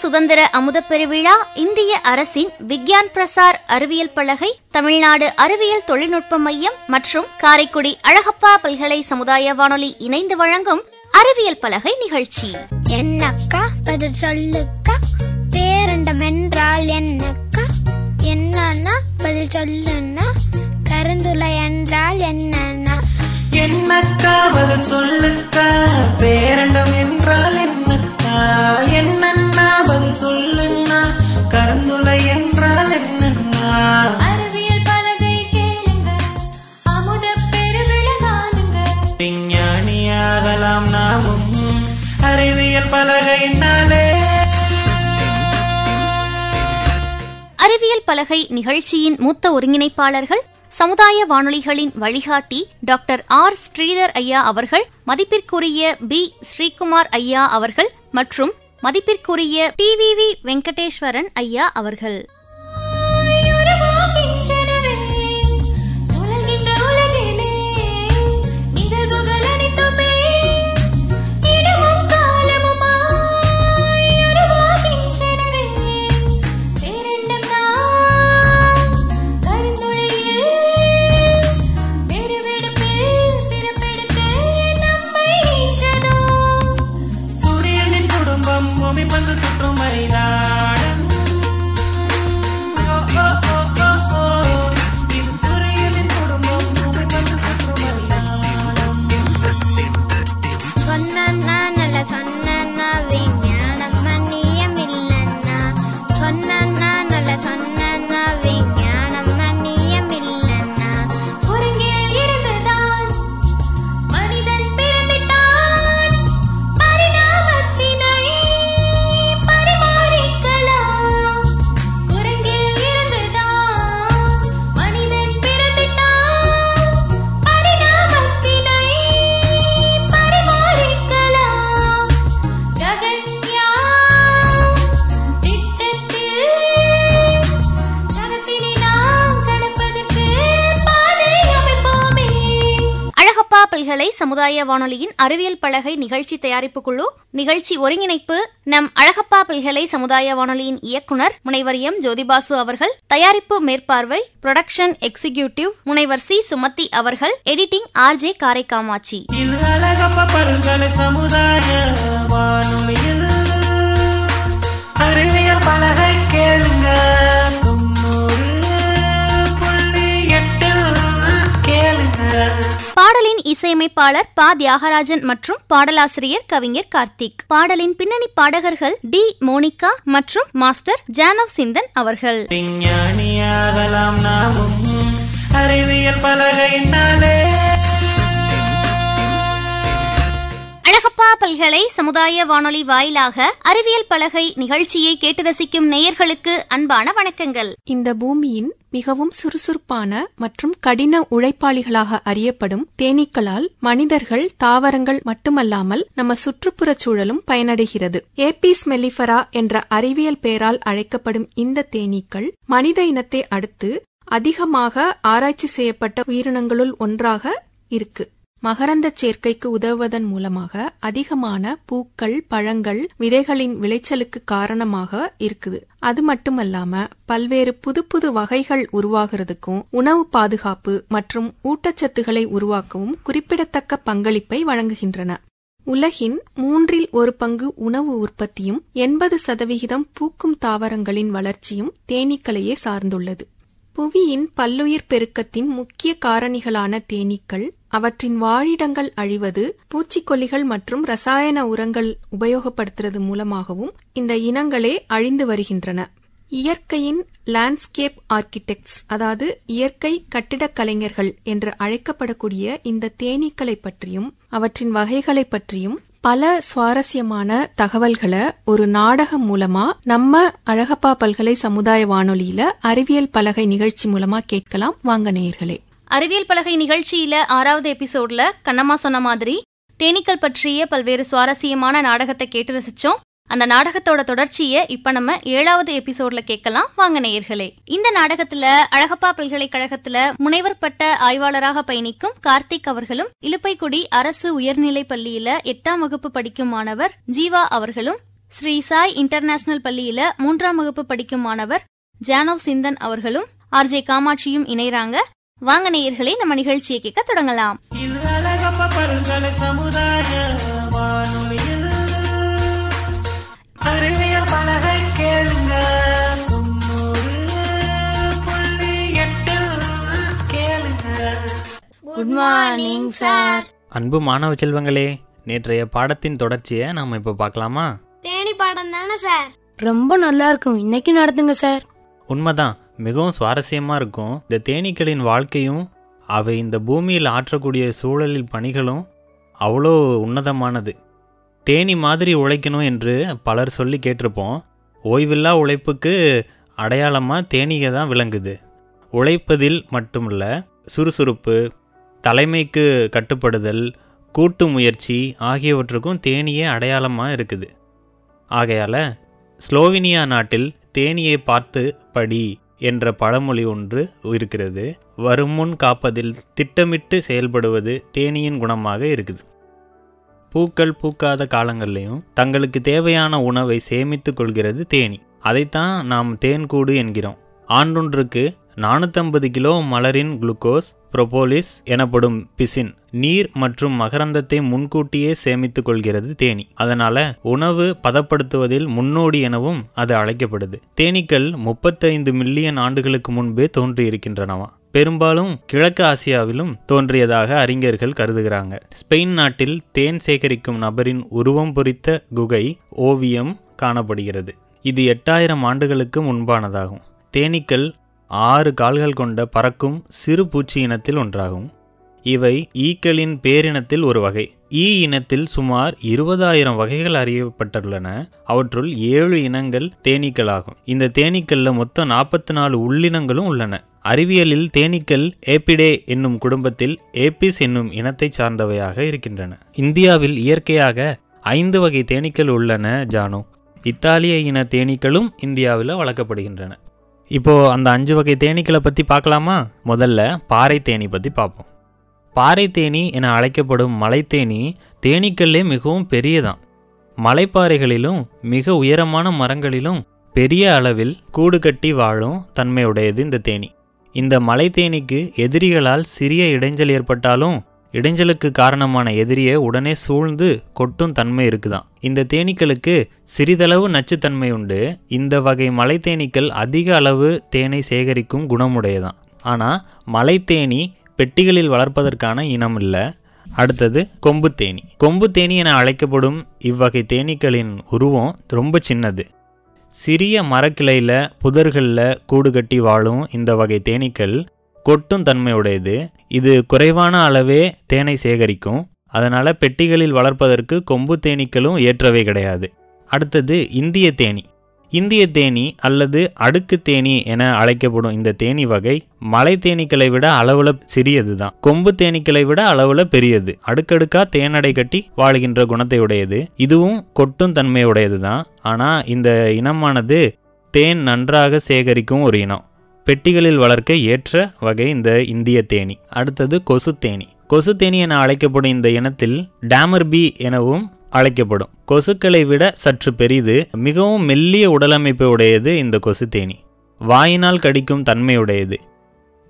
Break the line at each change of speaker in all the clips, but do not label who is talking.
சுதந்திர அமுத பெருவிழா இந்திய அரசின் விக்யான் பிரசார் அறிவியல் பலகை தமிழ்நாடு அறிவியல் தொழில்நுட்ப மையம் மற்றும் காரைக்குடி அழகப்பா பல்கலை சமுதாய வானொலி இணைந்து வழங்கும் அறிவியல் பலகை நிகழ்ச்சி.
என்னக்கா? பதில் சொல்லுக்கா? பேரண்டம் என்றால் என்னக்கா? என்னன்னா? பதில் சொல்லுன்னா? கருந்துளை என்றால் என்னன்னா?
என்னக்கா? பதில் சொல்லுக்கா? பேரண்டம் என்றால் என்னக்கா? என்னன்னா பதில் சொல்லுன்னா? கருந்துளை என்றால் என்னன்னா?
அறிவியல் பலகை கேளுங்க. அமுத பெருவிழா காணுங்க
விஞ்ஞானியாகலாம் நாமும் அறிவியல் பலகையினாலே
அறிவியல் பலகை நிகழ்ச்சியின் மூத்த ஒருங்கிணைப்பாளர்கள் சமுதாய வானொலிகளின் வழிகாட்டி டாக்டர் ஆர் ஸ்ரீதர் ஐயா அவர்கள் மதிப்பிற்குரிய பி ஸ்ரீகுமார் ஐயா அவர்கள் மற்றும் மதிப்பிற்குரிய டிவிவி வெங்கடேஸ்வரன் ஐயா அவர்கள். அழகப்பா சமுதாய வானொலியின் அறிவியல் பலகை நிகழ்ச்சி தயாரிப்பு குழு நிகழ்ச்சி ஒருங்கிணைப்பு நம் அழகப்பா பல்கலை சமுதாய வானொலியின் இயக்குனர் முனைவர் எம். ஜோதிபாசு அவர்கள் தயாரிப்பு மேற்பார்வை புரொடக்ஷன் எக்ஸிகியூட்டிவ் முனைவர் சி. சுமதி அவர்கள் எடிட்டிங் ஆர். ஜே. காரைக்காமாட்சி.
அறிவியல் பலகை கேளுங்க
பாடலின் இசையமைப்பாளர் பா. தியாகராஜன் மற்றும் பாடலாசிரியர் கவிஞர் கார்த்திக். பாடலின் பின்னணி பாடகர்கள் டி. மோனிகா மற்றும் மாஸ்டர் ஜானவ் சிந்தன் அவர்கள்.
விஞ்ஞானியாகலாம் நாமும் அறிவியல் பலகையினாலே
அழகப்பா பல்கலை சமுதாய வானொலி வாயிலாக அறிவியல் பலகை நிகழ்ச்சியை கேட்டு ரசிக்கும் நேயர்களுக்கு அன்பான வணக்கங்கள்.
இந்த பூமியின் மிகவும் சுறுசுறுப்பான மற்றும் கடின உழைப்பாளிகளாக அறியப்படும் தேனீக்களால் மனிதர்கள் தாவரங்கள் மட்டுமல்லாமல் நம்ம சுற்றுப்புறச் சூழலும் பயனடைகிறது. ஏபிஸ் மெல்லிஃபரா என்ற அறிவியல் பெயரால் அழைக்கப்படும் இந்த தேனீக்கள் மனித இனத்தை அடுத்து அதிகமாக ஆராய்ச்சி செய்யப்பட்ட உயிரினங்களுள் ஒன்றாக இருக்கு. மகரந்தச் சேர்க்கைக்கு உதவுவதன் மூலமாக அதிகமான பூக்கள் பழங்கள் விதைகளின் விளைச்சலுக்கு காரணமாக இருக்குது. அது மட்டுமல்லாம பல்வேறு புது புது வகைகள் உருவாகிறதுக்கும் உணவு பாதுகாப்பு மற்றும் ஊட்டச்சத்துக்களை உருவாக்கவும் குறிப்பிடத்தக்க பங்களிப்பை வழங்குகின்றன. உலகின் மூன்றில் ஒரு பங்கு உணவு உற்பத்தியும் எண்பது சதவிகிதம் பூக்கும் தாவரங்களின் வளர்ச்சியும் தேனீக்களையே சார்ந்துள்ளது. புவியின் பல்லுயிர் பெருக்கத்தின் முக்கிய காரணிகளான தேனீக்கள் அவற்றின் வாழிடங்கள் அழிவது பூச்சிக்கொல்லிகள் மற்றும் ரசாயன உரங்கள் உபயோகப்படுத்துறது மூலமாகவும் இந்த இனங்களே அழிந்து வருகின்றன. இயற்கையின் லேண்ட்ஸ்கேப் ஆர்கிடெக்ட்ஸ் அதாவது இயற்கை கட்டிடக் கலைஞர்கள் என்று அழைக்கப்படக்கூடிய இந்த தேனீக்களை பற்றியும் அவற்றின் வகைகளை பற்றியும் பல சுவாரஸ்யமான தகவல்களை ஒரு நாடகம் மூலமா நம்ம அழகப்பா பல்கலை சமுதாய வானொலியில அறிவியல் பலகை நிகழ்ச்சி மூலமா கேட்கலாம். வாங்க நேயர்களே.
அறிவியல் பலகை நிகழ்ச்சியில ஆறாவது எபிசோட்ல கண்ணம்மா சொன்ன மாதிரி தேனீக்கள் பற்றிய பல்வேறு சுவாரஸ்யமான நாடகத்தை கேட்டு ரசிச்சோம். அந்த நாடகத்தோட தொடர்ச்சியை இப்ப நம்ம ஏழாவது எபிசோட்ல கேட்கலாம். வாங்க நேயர்களே. இந்த நாடகத்துல அழகப்பா பல்கலைக்கழகத்துல முனைவர் பட்ட ஆய்வாளராக பயணிக்கும் கார்த்திக் அவர்களும் இலுப்பைக்குடி அரசு உயர்நிலை பள்ளியில எட்டாம் வகுப்பு படிக்கும் மாணவர் ஜீவா அவர்களும் ஸ்ரீ சாய் இன்டர்நேஷனல் பள்ளியில மூன்றாம் வகுப்பு படிக்கும் மாணவர் ஜானவ் சிந்தன் அவர்களும் ஆர்ஜே காமாட்சியும் இணைறாங்க வாங்க நேயர்களே நம்ம நிகழ்ச்சியை கேட்க தொடங்கலாம்.
குட் மார்னிங் சார்
அன்பு மாணவ செல்வங்களே நேற்றைய பாடத்தின் தொடர்ச்சியை நாம் இப்போ பார்க்கலாமா?
தேனி பாடம் தானே சார்
ரொம்ப நல்லா இருக்கும். இன்னைக்கு நடத்துங்க சார்
உண்மைதான். மிகவும் சுவாரஸ்யமாக இருக்கும். இந்த தேனீக்களின் வாழ்க்கையும் அவை இந்த பூமியில் ஆற்றக்கூடிய சூழலில் பணிகளும் அவ்வளோ உன்னதமானது. தேனி மாதிரி உழைக்கணும் என்று பலர் சொல்லி கேட்டிருப்போம். ஓய்வில்லா உழைப்புக்கு அடையாளமாக தேனீகை தான் விளங்குது. உழைப்பதில் மட்டுமல்ல சுறுசுறுப்பு தலைமைக்கு கட்டுப்படுதல் கூட்டு முயற்சி ஆகியவற்றுக்கும் தேனியே அடையாளமாக இருக்குது. ஆகையால் ஸ்லோவினியா நாட்டில் தேனியை பார்த்து படி. என்ற பழமொழி ஒன்று இருக்கிறது. வருமுன் காப்பதில் திட்டமிட்டு செயல்படுவது தேனியின் குணமாக இருக்குது. பூக்கள் பூக்காத காலங்கள்லையும் தங்களுக்கு தேவையான உணவை சேமித்து கொள்கிறது தேனி. அதைத்தான் நாம் தேன்கூடு என்கிறோம். ஆண்டொன்றுக்கு நானூற்றம்பது கிலோ மலரின் குளுக்கோஸ் புரோபோலிஸ் எனப்படும் பிசின் நீர் மற்றும் மகரந்தத்தை முன்கூட்டியே சேமித்துக் கொள்கிறது தேனி. அதனால உணவு பதப்படுத்துவதில் முன்னோடி எனவும் அது அழைக்கப்படுது. தேனீக்கள் முப்பத்தைந்து மில்லியன் ஆண்டுகளுக்கு முன்பே தோன்றியிருக்கின்றனவா? பெரும்பாலும் கிழக்கு ஆசியாவிலும் தோன்றியதாக அறிஞர்கள் கருதுகிறாங்க. ஸ்பெயின் நாட்டில் தேன் சேகரிக்கும் நபரின் உருவம் பொறித்த குகை ஓவியம் காணப்படுகிறது. இது எட்டாயிரம் ஆண்டுகளுக்கு முன்பானதாகும். தேனீக்கள் ஆறு கால்கள் கொண்ட பறக்கும் சிறு பூச்சி இனத்தில் ஒன்றாகும். இவை ஈக்களின் பேரினத்தில் ஒரு வகை. ஈ இனத்தில் சுமார் இருபதாயிரம் வகைகள் அறியப்பட்டுள்ளன. அவற்றுள் ஏழு இனங்கள் தேனீக்களாகும். இந்த தேனீக்கல்ல மொத்தம் நாற்பத்தி நாலு உள்ளினங்களும் உள்ளன. அறிவியலில் தேனீக்கள் ஏபிடே என்னும் குடும்பத்தில் ஏபிஸ் என்னும் இனத்தைச் சார்ந்தவையாக இருக்கின்றன. இந்தியாவில் இயற்கையாக ஐந்து வகை தேனீக்கள் உள்ளன ஜானு. இத்தாலிய இன தேனீக்களும் இந்தியாவில் வளர்க்கப்படுகின்றன. இப்போது அந்த அஞ்சு வகை தேனீக்களை பற்றி பார்க்கலாமா? முதல்ல பாறை தேனி பற்றி பார்ப்போம். பாறை தேனி என அழைக்கப்படும் மலைத்தேனி தேனீக்கல்லே மிகவும் பெரியதான் மலைப்பாறைகளிலும் மிக உயரமான மரங்களிலும் பெரிய அளவில் கூடு கட்டி வாழும் தன்மையுடையது இந்த தேனி. இந்த மலைத்தேனிக்கு எதிரிகளால் சிறிய இடைஞ்சல் ஏற்பட்டாலும் இடைஞ்சலுக்கு காரணமான எதிரியை உடனே சூழ்ந்து கொட்டும் தன்மை இருக்குதான் இந்த தேனீக்களுக்கு சிறிதளவு நச்சுத்தன்மை உண்டு. இந்த வகை மலைத்தேனீக்கள் அதிக அளவு தேனை சேகரிக்கும் குணமுடையதான் ஆனால் மலைத்தேனி பெட்டிகளில் வளர்ப்பதற்கான இனம் இல்லை. அடுத்தது கொம்பு தேனி. கொம்பு தேனி என அழைக்கப்படும் இவ்வகை தேனீக்களின் உருவம் ரொம்ப சின்னது. சிறிய மரக்கிளையில் புதர்களில் கூடு கட்டி வாழும் இந்த வகை தேனீக்கள் கொட்டும் தன்மையுடையது. இது குறைவான அளவே தேனை சேகரிக்கும். அதனால் பெட்டிகளில் வளர்ப்பதற்கு கொம்பு தேனீக்களும் ஏற்றவை கிடையாது. அடுத்தது இந்திய தேனி. இந்திய தேனி அல்லது அடுக்கு தேனி என அழைக்கப்படும் இந்த தேனி வகை மலை தேனீக்களை விட அளவில் சிறியது தான் கொம்பு தேனீக்களை விட அளவில் பெரியது. அடுக்கடுக்கா தேனடை கட்டி வாழ்கின்ற குணத்தை உடையது இதுவும் கொட்டும் தன்மையுடையது தான் ஆனால் இந்த இனமானது தேன் நன்றாக சேகரிக்கும் ஒரு இனம். பெட்டிகளில் வளர்க்க ஏற்ற வகை இந்த இந்திய தேனி. அடுத்தது கொசு தேனி. கொசு தேனி என அழைக்கப்படும் இந்த இனத்தில் டேமர் பி எனவும் அழைக்கப்படும். கொசுக்களை விட சற்று பெரிது மிகவும் மெல்லிய உடலமைப்பு உடையது இந்த கொசு தேனி. வாயினால் கடிக்கும் தன்மையுடையது.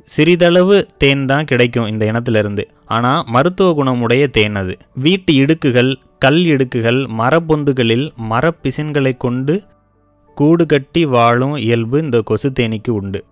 சிறிதளவு தேன் தான் கிடைக்கும் இந்த இனத்திலிருந்து. ஆனால் மருத்துவ குணமுடைய தேன் அது. வீட்டு இடுக்குகள் கல் இடுக்குகள் மரப்பொந்துகளில் மரப்பிசின்களை கொண்டு கூடு கட்டி வாழும் இயல்பு இந்த கொசு தேனீக்கு உண்டு.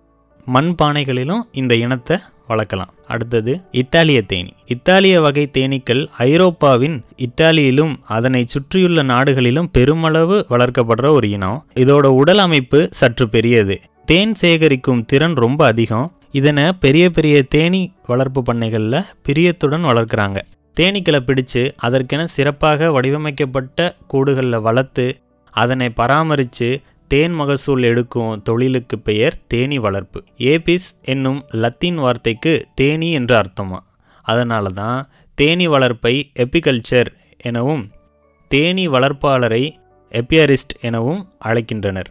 மண் பானைகளிலும் இந்த இனத்தை வளர்க்கலாம். அடுத்தது இத்தாலிய தேனி. இத்தாலிய வகை தேனீக்கள் ஐரோப்பாவின் இத்தாலியிலும் அதனை சுற்றியுள்ள நாடுகளிலும் பெருமளவு வளர்க்கப்படுற ஒரு இனம். இதோட உடல் அமைப்பு சற்று பெரியது. தேன் சேகரிக்கும் திறன் ரொம்ப அதிகம். இதனை பெரிய பெரிய தேனீ வளர்ப்பு பண்ணைகளில் பிரியத்துடன் வளர்க்குறாங்க. தேனீக்களை பிடிச்சு அதற்கென சிறப்பாக வடிவமைக்கப்பட்ட கூடுகளில் வளர்த்து அதனை பராமரித்து தேன் மகசூல் எடுக்கும் தொழிலுக்கு பெயர் தேனீ வளர்ப்பு. ஏபிஸ் என்னும் லத்தீன் வார்த்தைக்கு தேனீ என்று அர்த்தமா? அதனால தான் தேனீ வளர்ப்பை எப்பிகல்ச்சர் எனவும் தேனீ வளர்ப்பாளரை எப்பியரிஸ்ட் எனவும் அழைக்கின்றனர்.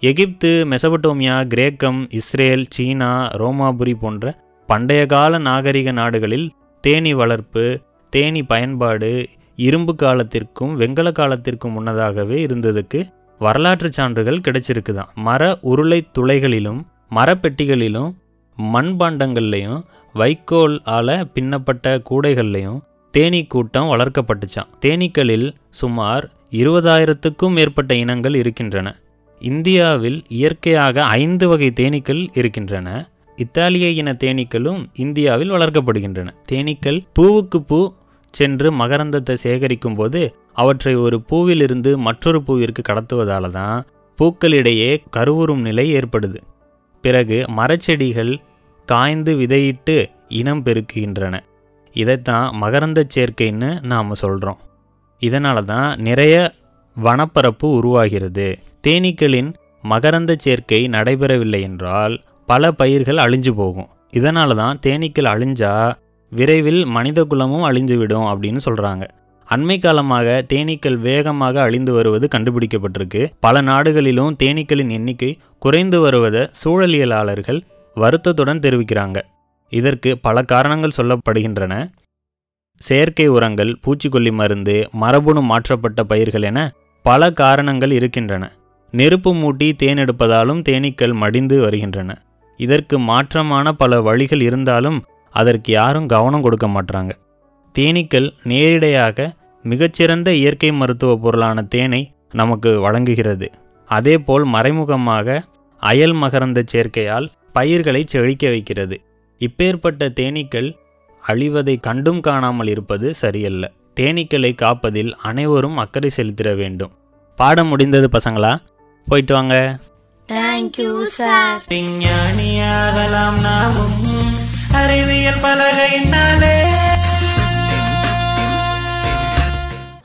எகிப்து மெசபடோமியா கிரேக்கம் இஸ்ரேல் சீனா ரோமாபுரி போன்ற பண்டைய கால நாகரிக நாடுகளில் தேனீ வளர்ப்பு தேனீ பயன்பாடு இரும்பு காலத்திற்கும் வெங்கல காலத்திற்கும் முன்னதாகவே இருந்ததுக்கு வரலாற்று சான்றுகள் கிடைச்சிருக்குதாம் மர உருளை துளைகளிலும் மரப்பெட்டிகளிலும் மண்பாண்டங்கள்லையும் வைக்கோல் ஆல பின்னப்பட்ட கூடைகள்லையும் தேனீ கூட்டம் வளர்க்கப்பட்டுச்சான் தேனீக்களில் சுமார் இருபதாயிரத்துக்கும் மேற்பட்ட இனங்கள் இருக்கின்றன. இந்தியாவில் இயற்கையாக ஐந்து வகை தேனீக்கள் இருக்கின்றன. இத்தாலிய இன தேனீக்களும் இந்தியாவில் வளர்க்கப்படுகின்றன. தேனீக்கள் பூவுக்கு பூ சென்று மகரந்தத்தை சேகரிக்கும் போது அவற்றை ஒரு பூவிலிருந்து மற்றொரு பூவிற்கு கடத்துவதால் தான் பூக்களிடையே கருவுறும் நிலை ஏற்படுது. பிறகு மரச்செடிகள் காய்ந்து விதையிட்டு இனம் பெருக்குகின்றன. இதைத்தான் மகரந்த சேர்க்கைன்னு நாம் சொல்கிறோம் இதனால தான் நிறைய வனப்பரப்பு உருவாகிறது. தேனீக்களின் மகரந்த சேர்க்கை நடைபெறவில்லை என்றால் பல பயிர்கள் அழிஞ்சு போகும். இதனால தான் தேனீக்கள் அழிஞ்சா விரைவில் மனித குலமும் அழிஞ்சுவிடும் அப்படின்னு சொல்கிறாங்க அண்மை காலமாக தேனீக்கள் வேகமாக அழிந்து வருவது கண்டுபிடிக்கப்பட்டிருக்கு. பல நாடுகளிலும் தேனீக்களின் எண்ணிக்கை குறைந்து வருவதை சூழலியலாளர்கள் வருத்தத்துடன் தெரிவிக்கிறாங்க. இதற்கு பல காரணங்கள் சொல்லப்படுகின்றன. செயற்கை உரங்கள் பூச்சிக்கொல்லி மருந்து மரபணு மாற்றப்பட்ட பயிர்கள் என பல காரணங்கள் இருக்கின்றன. நெருப்பு மூட்டி தேனெடுப்பதாலும் தேனீக்கள் மடிந்து வருகின்றன. இதற்கு மாற்றமான பல வழிகள் இருந்தாலும் அதற்கு யாரும் கவனம் கொடுக்க மாட்றாங்க. தேனீக்கள் நேரிடையாக மிகச்சிறந்த இயற்கை மருத்துவ பொருளான தேனை நமக்கு வழங்குகிறது. அதேபோல் மறைமுகமாக அயல் மகரந்த சேர்க்கையால் பயிர்களை செழிக்க வைக்கிறது. இப்பேற்பட்ட தேனீக்கள் அழிவதை கண்டும் காணாமல் இருப்பது சரியல்ல. தேனீக்களை காப்பதில் அனைவரும் அக்கறை செலுத்திட வேண்டும். பாடம் முடிந்தது பசங்களா? போயிட்டு வாங்க.
தேங்க்யூ சார்
விஞ்ஞானியாகலாம் நாமும். அறிவியல் பலகையினாலே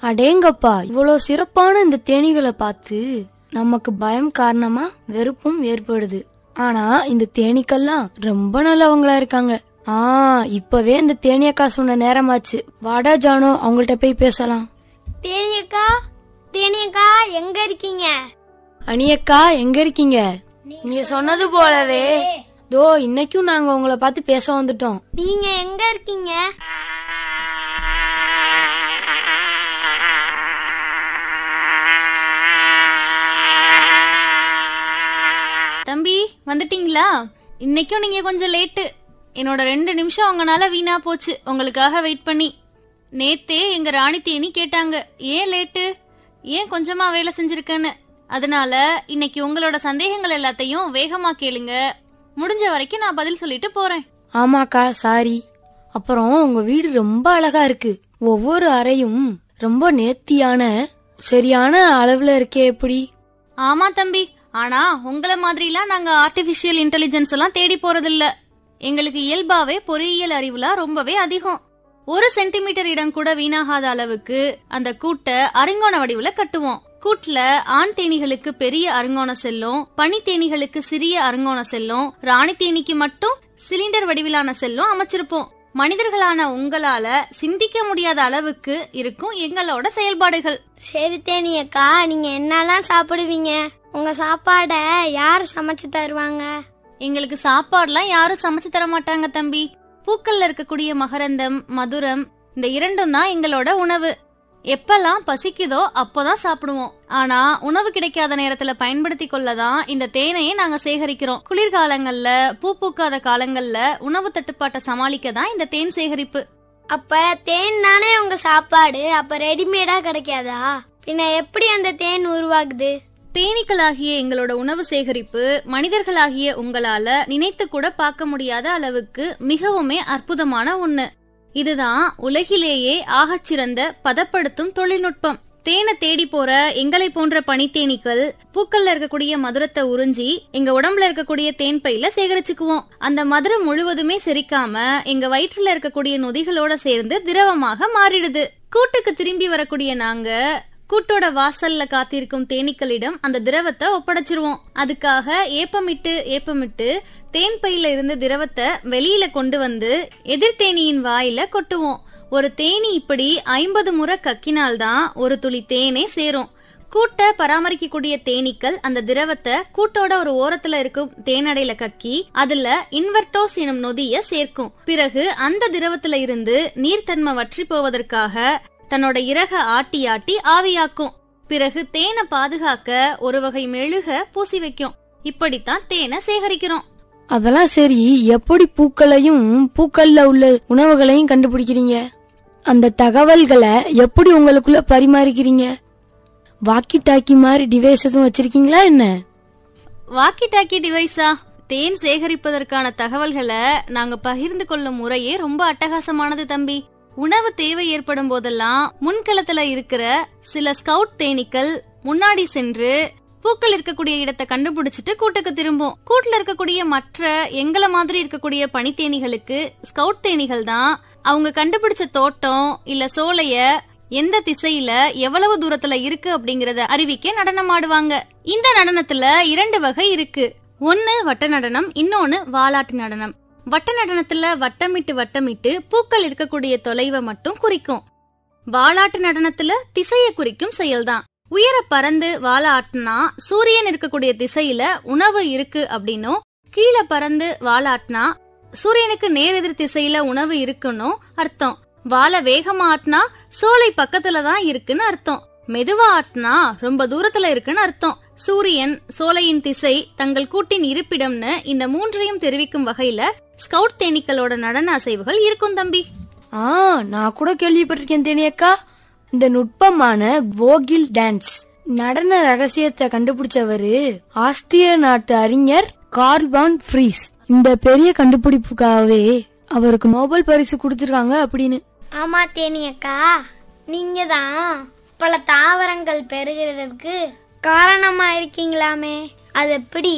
அடேங்கப்பா இவ்வளோ சிறப்பான இந்த தேனீகளை பார்த்து நமக்கு பயம் காரணமா வெறுப்பும் ஏற்படுது. ஆனா இந்த தேனீக்கள்லாம் ரொம்ப நல்லவங்களா இருக்காங்க. ஆ இப்பவே இந்த தேனியக்கா சொன்ன நேரமாச்சு. வாடா ஜானோ அவங்கள்ட்ட போய் பேசலாம்.
தேனியக்கா தேனியக்கா எங்க இருக்கீங்க?
அனியக்கா எங்க இருக்கீங்க? நீங்க சொன்னது போலவே. தோ இன்னைக்கும் நாங்க உங்களை பார்த்து பேச வந்துட்டோம்.
நீங்க எங்க இருக்கீங்க?
தம்பி வந்துட்டீங்களா? இன்னைக்கும் நீங்க கொஞ்சம் லேட்டு. என்னோட ரெண்டு நிமிஷம் உங்களால வீணா போச்சு. உங்களுக்காக வெயிட் பண்ணி. நேத்தே எங்க ராணி தேனி கேட்டாங்க ஏன் லேட்டு? ஏன் கொஞ்சமா வேலை செஞ்சிருக்கேன்னு? அதனால இன்னைக்கு உங்களோட சந்தேகங்கள் எல்லாத்தையும் வேகமா கேளுங்க. முடிஞ்ச வரைக்கும் நான் பதில் சொல்லிட்டு போறேன்.
ஆமாக்கா சாரி. அப்புறம் உங்க வீடு ரொம்ப அழகா இருக்கு. ஒவ்வொரு அறையும் ரொம்ப நேர்த்தியான சரியான அளவுல இருக்கே எப்படி?
ஆமா தம்பி ஆனா உங்கள மாதிரிலாம் நாங்க ஆர்டிபிஷியல் இன்டெலிஜென்ஸ் எல்லாம் தேடி போறதில்ல. எங்களுக்கு இயல்பாவே பொறியியல் அறிவுலாம் ரொம்பவே அதிகம். ஒரு சென்டிமீட்டர் இடம் கூட வீணாகாத அளவுக்கு அந்த கூட்டை அருங்கோண வடிவுல கட்டுவோம். கூட்ல ஆண் தேனிகளுக்கு பெரிய அருங்கோண செல்லும் பனி தேனிகளுக்கு சிறிய அருங்கோண செல்லும் ராணி தேனிக்கு மட்டும் சிலிண்டர் வடிவிலான செல்லும் அமைச்சிருப்போம். மனிதர்களான உங்களால சிந்திக்க முடியாத அளவுக்கு இருக்கும் எங்களோட செயல்பாடுகள்.
சரி தேனியக்கா நீங்க என்னெல்லாம் சாப்பிடுவீங்க? உங்க சாப்பாட யார் சமைச்சு தருவாங்க?
எங்களுக்கு சாப்பாடுலாம் யாரும் சமைச்சு தர மாட்டாங்க தம்பி. பூக்கள்ல இருக்கக்கூடிய மகரந்தம் மதுரம் இந்த இரண்டும் தான் எங்களோட உணவு. எப்பெல்லாம் பசிக்குதோ அப்போதான் சாப்பிடுவோம். ஆனா உணவு கிடைக்காத நேரத்துல பயன்படுத்தி கொள்ளதான் இந்த தேனையே நாங்க சேகரிக்கிறோம். குளிர்காலங்கள்ல பூ பூக்காத காலங்கள்ல உணவு தட்டுப்பாட்டை சமாளிக்க தான் இந்த தேன் சேகரிப்பு.
அப்ப தேன் தானே உங்க சாப்பாடு? அப்ப ரெடிமேடா கிடைக்காதா? பின்ன எப்படி அந்த தேன் உருவாகுது?
தேனீக்களாகிய எங்களோட உணவு சேகரிப்பு மனிதர்களாகிய உங்களால நினைத்து கூட பார்க்க முடியாத அளவுக்கு மிகவுமே அற்புதமான ஒண்ணு. இதுதான் உலகிலேயே ஆகச்சிறந்த பதப்படுத்தும் தொழில்நுட்பம். தேனை தேடி போற எங்களை போன்ற பனித்தேனீக்கள் பூக்கள்ல இருக்கக்கூடிய மதுரத்தை உறிஞ்சி எங்க உடம்புல இருக்கக்கூடிய தேன் பையில சேகரிச்சுக்குவோம். அந்த மதுரம் முழுவதுமே செரிக்காம எங்க வயிற்றுல இருக்கக்கூடிய நொதிகளோட சேர்ந்து திரவமாக மாறிடுது. கூட்டுக்கு திரும்பி வரக்கூடிய நாங்க கூட்டோட வாசல்ல காத்திருக்கும் தேனீக்களிடம் அந்த திரவத்தை ஒப்படைச்சிருவோம். அதுக்காக ஏப்பமிட்டு ஏப்பமிட்டு தேன் பையில இருந்து திரவத்தை வெளியில கொண்டு வந்து எதிர்த்தேனியின் வாயில கொட்டுவோம். ஒரு தேனி இப்படி ஐம்பது முறை கக்கினால்தான் ஒரு துளி தேனே சேரும். கூட்டை பராமரிக்கக்கூடிய தேனீக்கள் அந்த திரவத்தை கூட்டோட ஒரு ஓரத்துல இருக்கும் தேனடையில கக்கி அதுல இன்வெர்டோஸ் எனும் நொதிய சேர்க்கும். பிறகு அந்த திரவத்துல இருந்து நீர்த்தன்மை வற்றி போவதற்காக தன்னோட இறக ஆட்டி ஆட்டி ஆவியாக்கும். பிறகு தேனை பாதுகாக்க ஒரு வகை மெழுக பூசி வைக்கும். இப்படித்தான் தேனை சேகரிக்கிறோம்.
அதெல்லாம் சரி எப்படி பூக்களையும் பூக்கள்ல உள்ள உணவுகளையும் கண்டுபிடிக்கிறீங்க? அந்த தகவல்களை எப்படி உங்களுக்குள்ள பரிமாறிக்கிறீங்க? வாக்கி டாக்கி மாதிரி டிவைஸ் எதுவும் வச்சிருக்கீங்களா என்ன?
வாக்கி டாக்கி டிவைஸா தேன் சேகரிப்பதற்கான தகவல்களை நாங்க பகிர்ந்து கொள்ளும் முறையே ரொம்ப அட்டகாசமானது தம்பி. உணவு தேவை ஏற்படும் போதெல்லாம் முன்களத்துல இருக்கிற சில ஸ்கவுட் தேனீக்கள் முன்னாடி சென்று பூக்கள் இருக்கக்கூடிய இடத்தை கண்டுபிடிச்சிட்டு கூட்டுக்கு திரும்பும் கூட்டுல இருக்கக்கூடிய மற்ற எங்கள மாதிரி இருக்கக்கூடிய பனித்தேனிகளுக்கு ஸ்கவுட் தேனிகள் தான். அவங்க கண்டுபிடிச்ச தோட்டம் இல்ல சோலைய எந்த திசையில எவ்வளவு தூரத்துல இருக்கு அப்படிங்கறத அறிவிக்க நடனம் ஆடுவாங்க இந்த நடனத்துல இரண்டு வகை இருக்கு. ஒன்னு வட்ட நடனம் இன்னொன்னு வாலாட்டு நடனம். வட்ட நடனத்துல வட்டமிட்டு வட்டமிட்டு பூக்கள் இருக்கக்கூடிய தொலைவை மட்டும் குறிக்கும். வாலாட்டு நடனத்துல திசையை குறிக்கும் செயல்தான். உயர பறந்து வாழ ஆட்டினா சூரியன் இருக்கக்கூடிய திசையில உணவு இருக்கு அப்படின்னும் கீழே பறந்து வாழ ஆட்டினா சூரியனுக்கு நேரெதிர் திசையில உணவு இருக்குன்னு அர்த்தம். வாழை வேகமா ஆட்டினா சோலை பக்கத்துல தான் இருக்குன்னு அர்த்தம். மெதுவா ஆட்டினா ரொம்ப தூரத்துல இருக்குன்னு அர்த்தம். சூரியன் சோலையின் திசை தங்கள் கூட்டின் இருப்பிடம்னு இந்த மூன்றையும் தெரிவிக்கும் வகையில ஸ்கவுட் தேனீக்களோட நடன அசைவுகள் இருக்கும் தம்பி.
ஆ நான் கூட கேள்விப்பட்டிருக்கேன் தேனியக்கா இந்த நுட்பமான கோகில் டான்ஸ் நடன ரகசியத்தை கண்டுபிடிச்சவரு ஆஸ்திரிய நாட்டு அறிஞர் கார்ல்வான் ஃப்ரீஸ். இந்த பெரிய கண்டுபிடிப்புக்காகவே அவருக்கு நோபல் பரிசு கொடுத்துருக்காங்க அப்படின்னு.
ஆமா தேனியக்கா. நீங்க தான் பல தாவரங்கள் பெருகிறதுக்கு காரணமா இருக்கீங்களாமே. அது எப்படி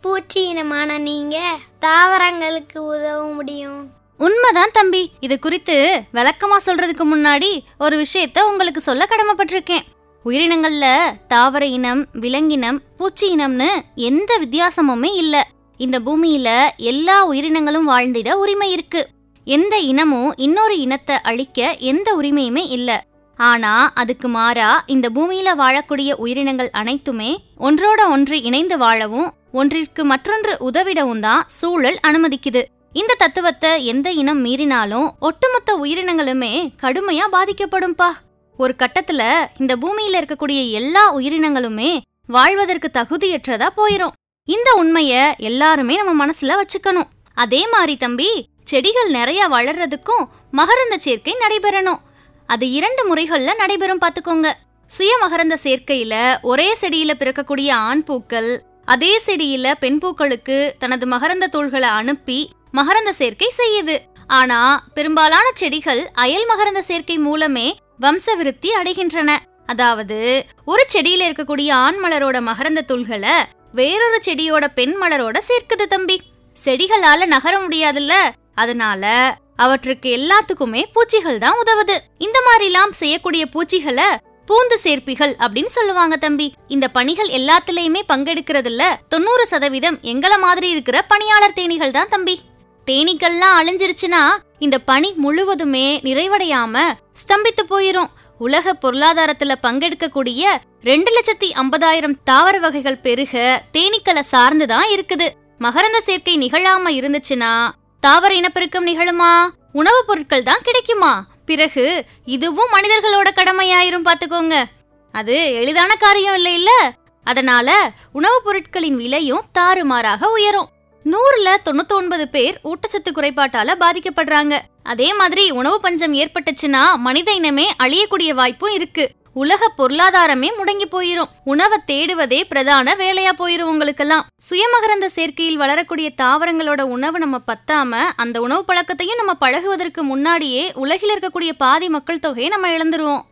பூச்சி இனமான நீங்க தாவரங்களுக்கு உதவ முடியும்?
உண்மைதான் தம்பி. இது குறித்து விளக்கமா சொல்றதுக்கு முன்னாடி ஒரு விஷயத்த உங்களுக்கு சொல்ல கடமைப்பட்டிருக்கேன். உயிரினங்கள்ல தாவர இனம் விலங்கினம் பூச்சி இனம்னு எந்த வித்தியாசமுமே இல்ல. இந்த பூமியில எல்லா உயிரினங்களும் வாழ்ந்திட உரிமை இருக்கு. எந்த இனமும் இன்னொரு இனத்தை அழிக்க எந்த உரிமையுமே இல்ல. ஆனா அதுக்கு மாறா இந்த பூமியில வாழக்கூடிய உயிரினங்கள் அனைத்துமே ஒன்றோட ஒன்று இணைந்து வாழவும் ஒன்றிற்கு மற்றொன்று உதவிடவும் தான் சூழல் அனுமதிக்குது. இந்த தத்துவத்தை எந்த இனம் மீறினாலும் ஒட்டுமொத்த உயிரினங்களுமே கடுமையா பாதிக்கப்படும்பா. ஒரு கட்டத்துல இந்த பூமியில இருக்கக்கூடிய எல்லா உயிரினங்களுமே வாழ்வதற்கு தகுதியற்றதா போயிரும். இந்த உண்மைய எல்லாருமே நம்ம மனசுல வச்சுக்கணும். அதே மாதிரி தம்பி செடிகள் நிறைய வளர்றதுக்கும் மகரந்த சேர்க்கை நடைபெறணும். அது இரண்டு முறைகள்ல நடைபெறும் பாத்துக்கோங்க. சுய மகரந்த சேர்க்கையில ஒரே செடியில பிறக்கக்கூடிய ஆண் பூக்கள் அதே செடியில பெண் பூக்களுக்கு தனது மகரந்த தூள்களை அனுப்பி மகரந்த சேர்க்கை செய்யுது. ஆனா பெரும்பாலான செடிகள் அயல் மகரந்த சேர்க்கை மூலமே வம்ச விருத்தி அடைகின்றன. அதாவது ஒரு செடியில இருக்கக்கூடிய ஆண் மலரோட மகரந்த துள்களை வேறொரு செடியோட பெண் மலரோட சேர்க்குது தம்பி. செடிகளால நகர முடியாதுல்ல. அதனால அவற்றுக்கு எல்லாத்துக்குமே பூச்சிகள் தான் உதவுது. இந்த மாதிரிலாம் செய்யக்கூடிய பூச்சிகளை பூந்து சேர்ப்பிகள் அப்படின்னு சொல்லுவாங்க தம்பி. இந்த பணிகள் எல்லாத்துலயுமே பங்கெடுக்கிறதுல தொண்ணூறு சதவீதம் எங்கள மாதிரி இருக்கிற பணியாளர் தேனிகள் தான் தம்பி. தேனீக்கள்லாம் அழிஞ்சிருச்சுன்னா இந்த பணி முழுவதுமே நிறைவடையாம ஸ்தம்பித்து போயிரும். உலக பொருளாதாரத்துல பங்கெடுக்கக்கூடிய ரெண்டு லட்சத்தி ஐம்பதாயிரம் தாவர வகைகள் பெருக தேனீக்களை சார்ந்துதான் இருக்குது. மகரந்த சேர்க்கை நிகழாம இருந்துச்சுன்னா தாவர இனப்பெருக்கம் நிகழுமா? உணவுப் பொருட்கள் தான் கிடைக்குமா? பிறகு இதுவும் மனிதர்களோட கடமையாயிரும் பாத்துக்கோங்க. அது எளிதான காரியம் இல்லை இல்ல அதனால உணவுப் பொருட்களின் விலையும் தாறுமாறாக உயரும். நூறுல தொண்ணூத்தொன்பது பேர் ஊட்டச்சத்து குறைபாட்டால பாதிக்கப்படுறாங்க. அதே மாதிரி உணவு பஞ்சம் ஏற்பட்டுச்சுன்னா மனித இனமே அழியக்கூடிய வாய்ப்பும் இருக்கு. உலக பொருளாதாரமே முடங்கி போயிரும். உணவை தேடுவதே பிரதான வேலையா போயிரும் உங்களுக்கெல்லாம். சுயமகரந்த சேர்க்கையில் வளரக்கூடிய தாவரங்களோட உணவு நம்ம பத்தாம அந்த உணவு பழக்கத்தையும் நம்ம பழகுவதற்கு முன்னாடியே உலகில் இருக்கக்கூடிய பாதி மக்கள் தொகையை நம்ம இழந்துருவோம்.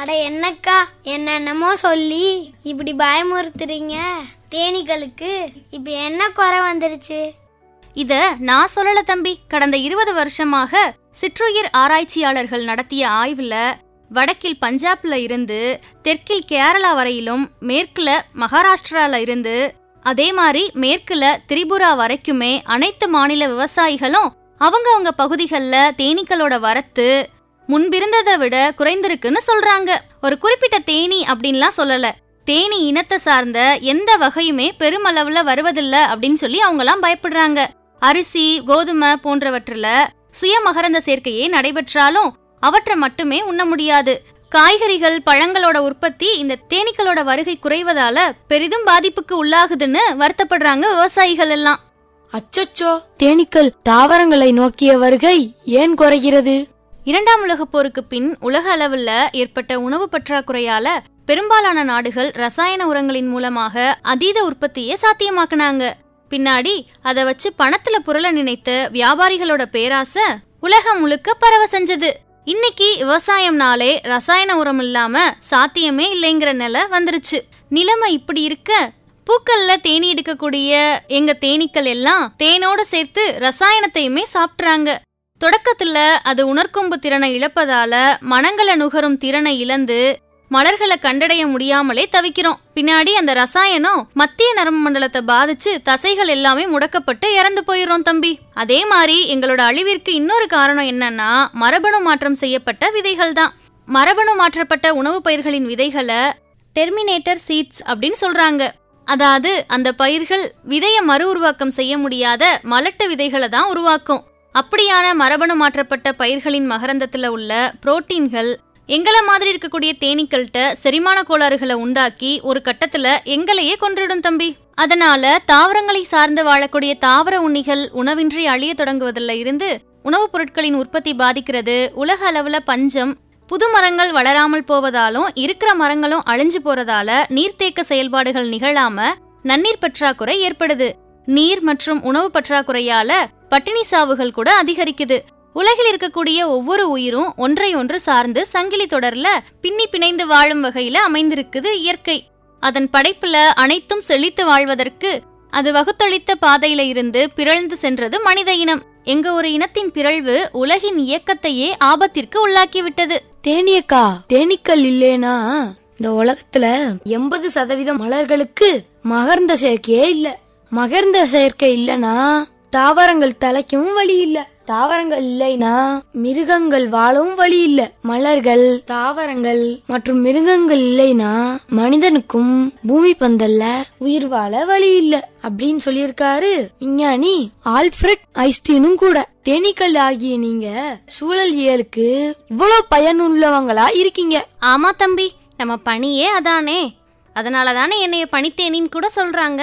அட என்னக்கா என்னென்னமோ சொல்லி இப்படி பயமுறுத்துறீங்க? தேனீக்களுக்கு இப்ப என்ன குறை வந்துருச்சு?
இத நான் சொல்லல தம்பி. கடந்த இருபது வருஷமாக சிற்றுயிர் ஆராய்ச்சியாளர்கள் நடத்திய ஆய்வுல வடக்கில் பஞ்சாப்ல இருந்து தெற்கில் கேரளா வரையிலும் மேற்குல மகாராஷ்டிரால இருந்து அதே மாதிரி மேற்குல திரிபுரா வரைக்குமே அனைத்து மாநில விவசாயிகளும் அவங்கவுங்க பகுதிகளில் தேனீக்களோட வரத்து முன்பிருந்ததை விட குறைந்திருக்குன்னு சொல்றாங்க. ஒரு குறிப்பிட்ட தேனி அப்படின்லாம் சொல்லல. தேனி இனத்தை சார்ந்த எந்த வகையுமே பெருமளவுல வருவதில்ல அப்படின்னு சொல்லி அவங்கலாம் பயப்படுறாங்க. அரிசி கோதுமை போன்றவற்றில சுய மகரந்த சேர்க்கையே நடைபெற்றாலும் அவற்றை மட்டுமே உண்ண முடியாது. காய்கறிகள் பழங்களோட உற்பத்தி இந்த தேனீக்களோட வருகை குறைவதால பெரிதும் பாதிப்புக்கு உள்ளாகுதுன்னு வருத்தப்படுறாங்க விவசாயிகள் எல்லாம்.
அச்சச்சோ தேனீக்கள் தாவரங்களை நோக்கிய வருகை ஏன் குறைகிறது?
இரண்டாம் உலகப் போருக்கு பின் உலக அளவில் ஏற்பட்ட உணவு பற்றாக்குறையால பெரும்பாலான நாடுகள் ரசாயன உரங்களின் மூலமாக அதீத உற்பத்தியை சாத்தியமாக்குனாங்க. பின்னாடி அதை வச்சு பணத்துல புரள நினைத்த வியாபாரிகளோட பேராசை உலகம் முழுக்க பரவ செஞ்சது. இன்னைக்கு விவசாயம்னாலே ரசாயன உரம் இல்லாம சாத்தியமே இல்லைங்கிற நிலை வந்துருச்சு. நிலைமை இப்படி இருக்க பூக்கள்ல தேனி எடுக்கக்கூடிய எங்க தேனீக்கள் எல்லாம் தேனோட சேர்த்து ரசாயனத்தையுமே சாப்பிட்றாங்க. தொடக்கத்தில் அது உணர்கொம்பு திறனை இழப்பதால மனங்களை நுகரும் திறனை இழந்து மலர்களை கண்டடைய முடியாமலே தவிக்கிறோம். பின்னாடி அந்த ரசாயனம் மத்திய நரம்பு மண்டலத்தை பாதிச்சு தசைகள் எல்லாமே முடக்கப்பட்டு இறந்து போயிடும் தம்பி. அதே மாதிரி எங்களோட அழிவிற்கு இன்னொரு காரணம் என்னன்னா மரபணு மாற்றம் செய்யப்பட்ட விதைகள் தான். மரபணு மாற்றப்பட்ட உணவுப் பயிர்களின் விதைகளை டெர்மினேட்டர் சீட்ஸ் அப்படின்னு சொல்றாங்க. அதாவது அந்த பயிர்கள் விதைய மறு உருவாக்கம் செய்ய முடியாத மலட்டு விதைகளை தான் உருவாக்கும். அப்படியான மரபணு மாற்றப்பட்ட பயிர்களின் மகரந்தத்துல உள்ள புரோட்டீன்கள் எங்களை மாதிரி இருக்கக்கூடிய தேனீக்கள்கிட்ட செரிமான கோளாறுகளை உண்டாக்கி ஒரு கட்டத்துல எங்களையே கொன்றுடும் தம்பி. அதனால தாவரங்களை சார்ந்து வாழக்கூடிய தாவர உண்ணிகள் உணவின்றி அழிய தொடங்குவதில் இருந்து உணவுப் பொருட்களின் உற்பத்தி பாதிக்கிறது. உலக அளவுல பஞ்சம். புது மரங்கள் வளராமல் போவதாலும் இருக்கிற மரங்களும் அழிஞ்சு போறதால நீர்த்தேக்க செயல்பாடுகள் நிகழாம நன்னீர் பற்றாக்குறை ஏற்படுது. நீர் மற்றும் உணவு பற்றாக்குறையால பட்டினி சாவுகள் கூட அதிகரிக்குது. உலகில் இருக்கக்கூடிய ஒவ்வொரு உயிரும் ஒன்றை ஒன்று சார்ந்து சங்கிலி தொடர்ல பின்னி பிணைந்து வாழும் வகையில அமைந்திருக்குது இயற்கை. அதன் படைப்புல அனைத்தும் செழித்து வாழ்வதற்கு அது வகுத்தளித்த பாதையில இருந்து பிறழ்ந்து சென்றது மனித இனம். எங்க ஒரு இனத்தின் பிறழ்வு உலகின் இயக்கத்தையே ஆபத்திற்கு உள்ளாக்கிவிட்டது.
தேனியக்கா தேனீக்கள் இல்லேனா? இந்த உலகத்துல எண்பது சதவீதம் மலர்களுக்கு மகர்ந்த சேர்க்கையே இல்லை. மகர்ந்த செயற்கை இல்லனா தாவரங்கள் தலைக்கவும் வழி இல்ல. தாவரங்கள் இல்லைனா மிருகங்கள் வாழவும் வழி இல்ல. மலர்கள் தாவரங்கள் மற்றும் மிருகங்கள் இல்லைனா மனிதனுக்கும் பூமி பந்தல்ல உயிர் வாழ வழி இல்ல. அப்படின்னு சொல்லியிருக்காரு விஞ்ஞானி ஆல்ஃபிரட் ஐஸ்டீனும் கூட. தேனீக்கள் ஆகிய நீங்க சூழலியலுக்கு இவ்வளவு பயனுள்ளவங்களா இருக்கீங்க.
ஆமா தம்பி நம்ம பணியே அதானே. அதனால தானே என்னைய பனித்தேனின்னு கூட சொல்றாங்க.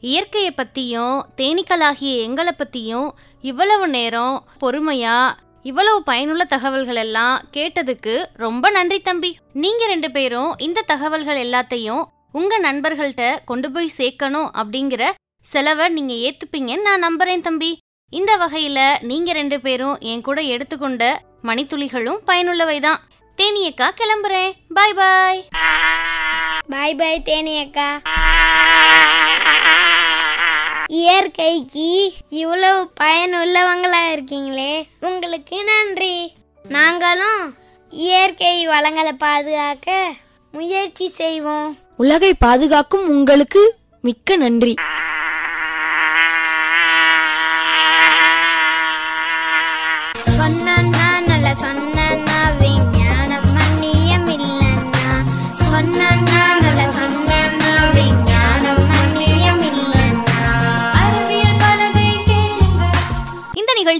இயற்கையை பற்றியும் தேனீக்களாகிய எங்களை பற்றியும் இவ்வளவு நேரம் பொறுமையா இவ்வளவு பயனுள்ள தகவல்கள் எல்லாம் கேட்டதுக்கு ரொம்ப நன்றி தம்பி. நீங்க ரெண்டு பேரும் இந்த தகவல்கள் எல்லாத்தையும் உங்க நண்பர்கள்ட்ட கொண்டு போய் சேர்க்கணும் அப்படிங்கிற செலவை நீங்க ஏத்துப்பீங்கன்னு நான் நம்புறேன் தம்பி. இந்த வகையில நீங்க ரெண்டு பேரும் என் கூட எடுத்துக்கொண்ட மணித்துளிகளும் பயனுள்ளவைதான் தேனியக்கா கிளம்புறேன். பாய் பாய்
பாய் பாய் தேனி அக்கா இயற்கைக்கு இவ்வளவு பயனுள்ளவங்களா இருக்கீங்களே. உங்களுக்கு நன்றி. நாங்களும் இயற்கை வளங்களை பாதுகாக்க முயற்சி செய்வோம்.
உலகை பாதுகாக்கும் உங்களுக்கு மிக்க நன்றி.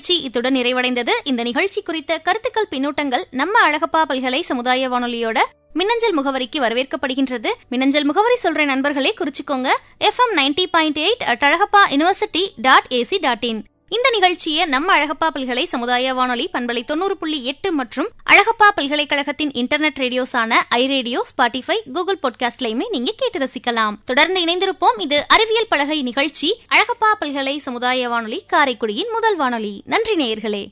நிகழ்ச்சி இத்துடன் நிறைவடைந்தது. இந்த நிகழ்ச்சி குறித்த கருத்துக்கள் பின்னூட்டங்கள் நம்ம அழகப்பா பல்கலை சமுதாய வானொலியோட மின்னஞ்சல் முகவரிக்கு வரவேற்கப்படுகின்றது. மின்னஞ்சல் முகவரி சொல்ற நண்பர்களே குறிச்சுக்கோங்க. FM ninety point eight at Alagappa university dot AC dot in இந்த நிகழ்ச்சியை நம்ம அழகப்பா பல்கலை சமுதாய வானொலி பண்பலை தொண்ணூறு புள்ளி எட்டு மற்றும் அழகப்பா பல்கலைக்கழகத்தின் இன்டர்நெட் ரேடியோஸான ஐ ரேடியோ ஸ்பாட்டிஃபை கூகுள் பாட்காஸ்ட்லயுமே நீங்க கேட்டு ரசிக்கலாம். தொடர்ந்து இணைந்திருப்போம். இது அறிவியல் பலகை நிகழ்ச்சி அழகப்பா பல்கலை சமுதாய வானொலி காரைக்குடியின் முதல் வானொலி. நன்றி நேயர்களே.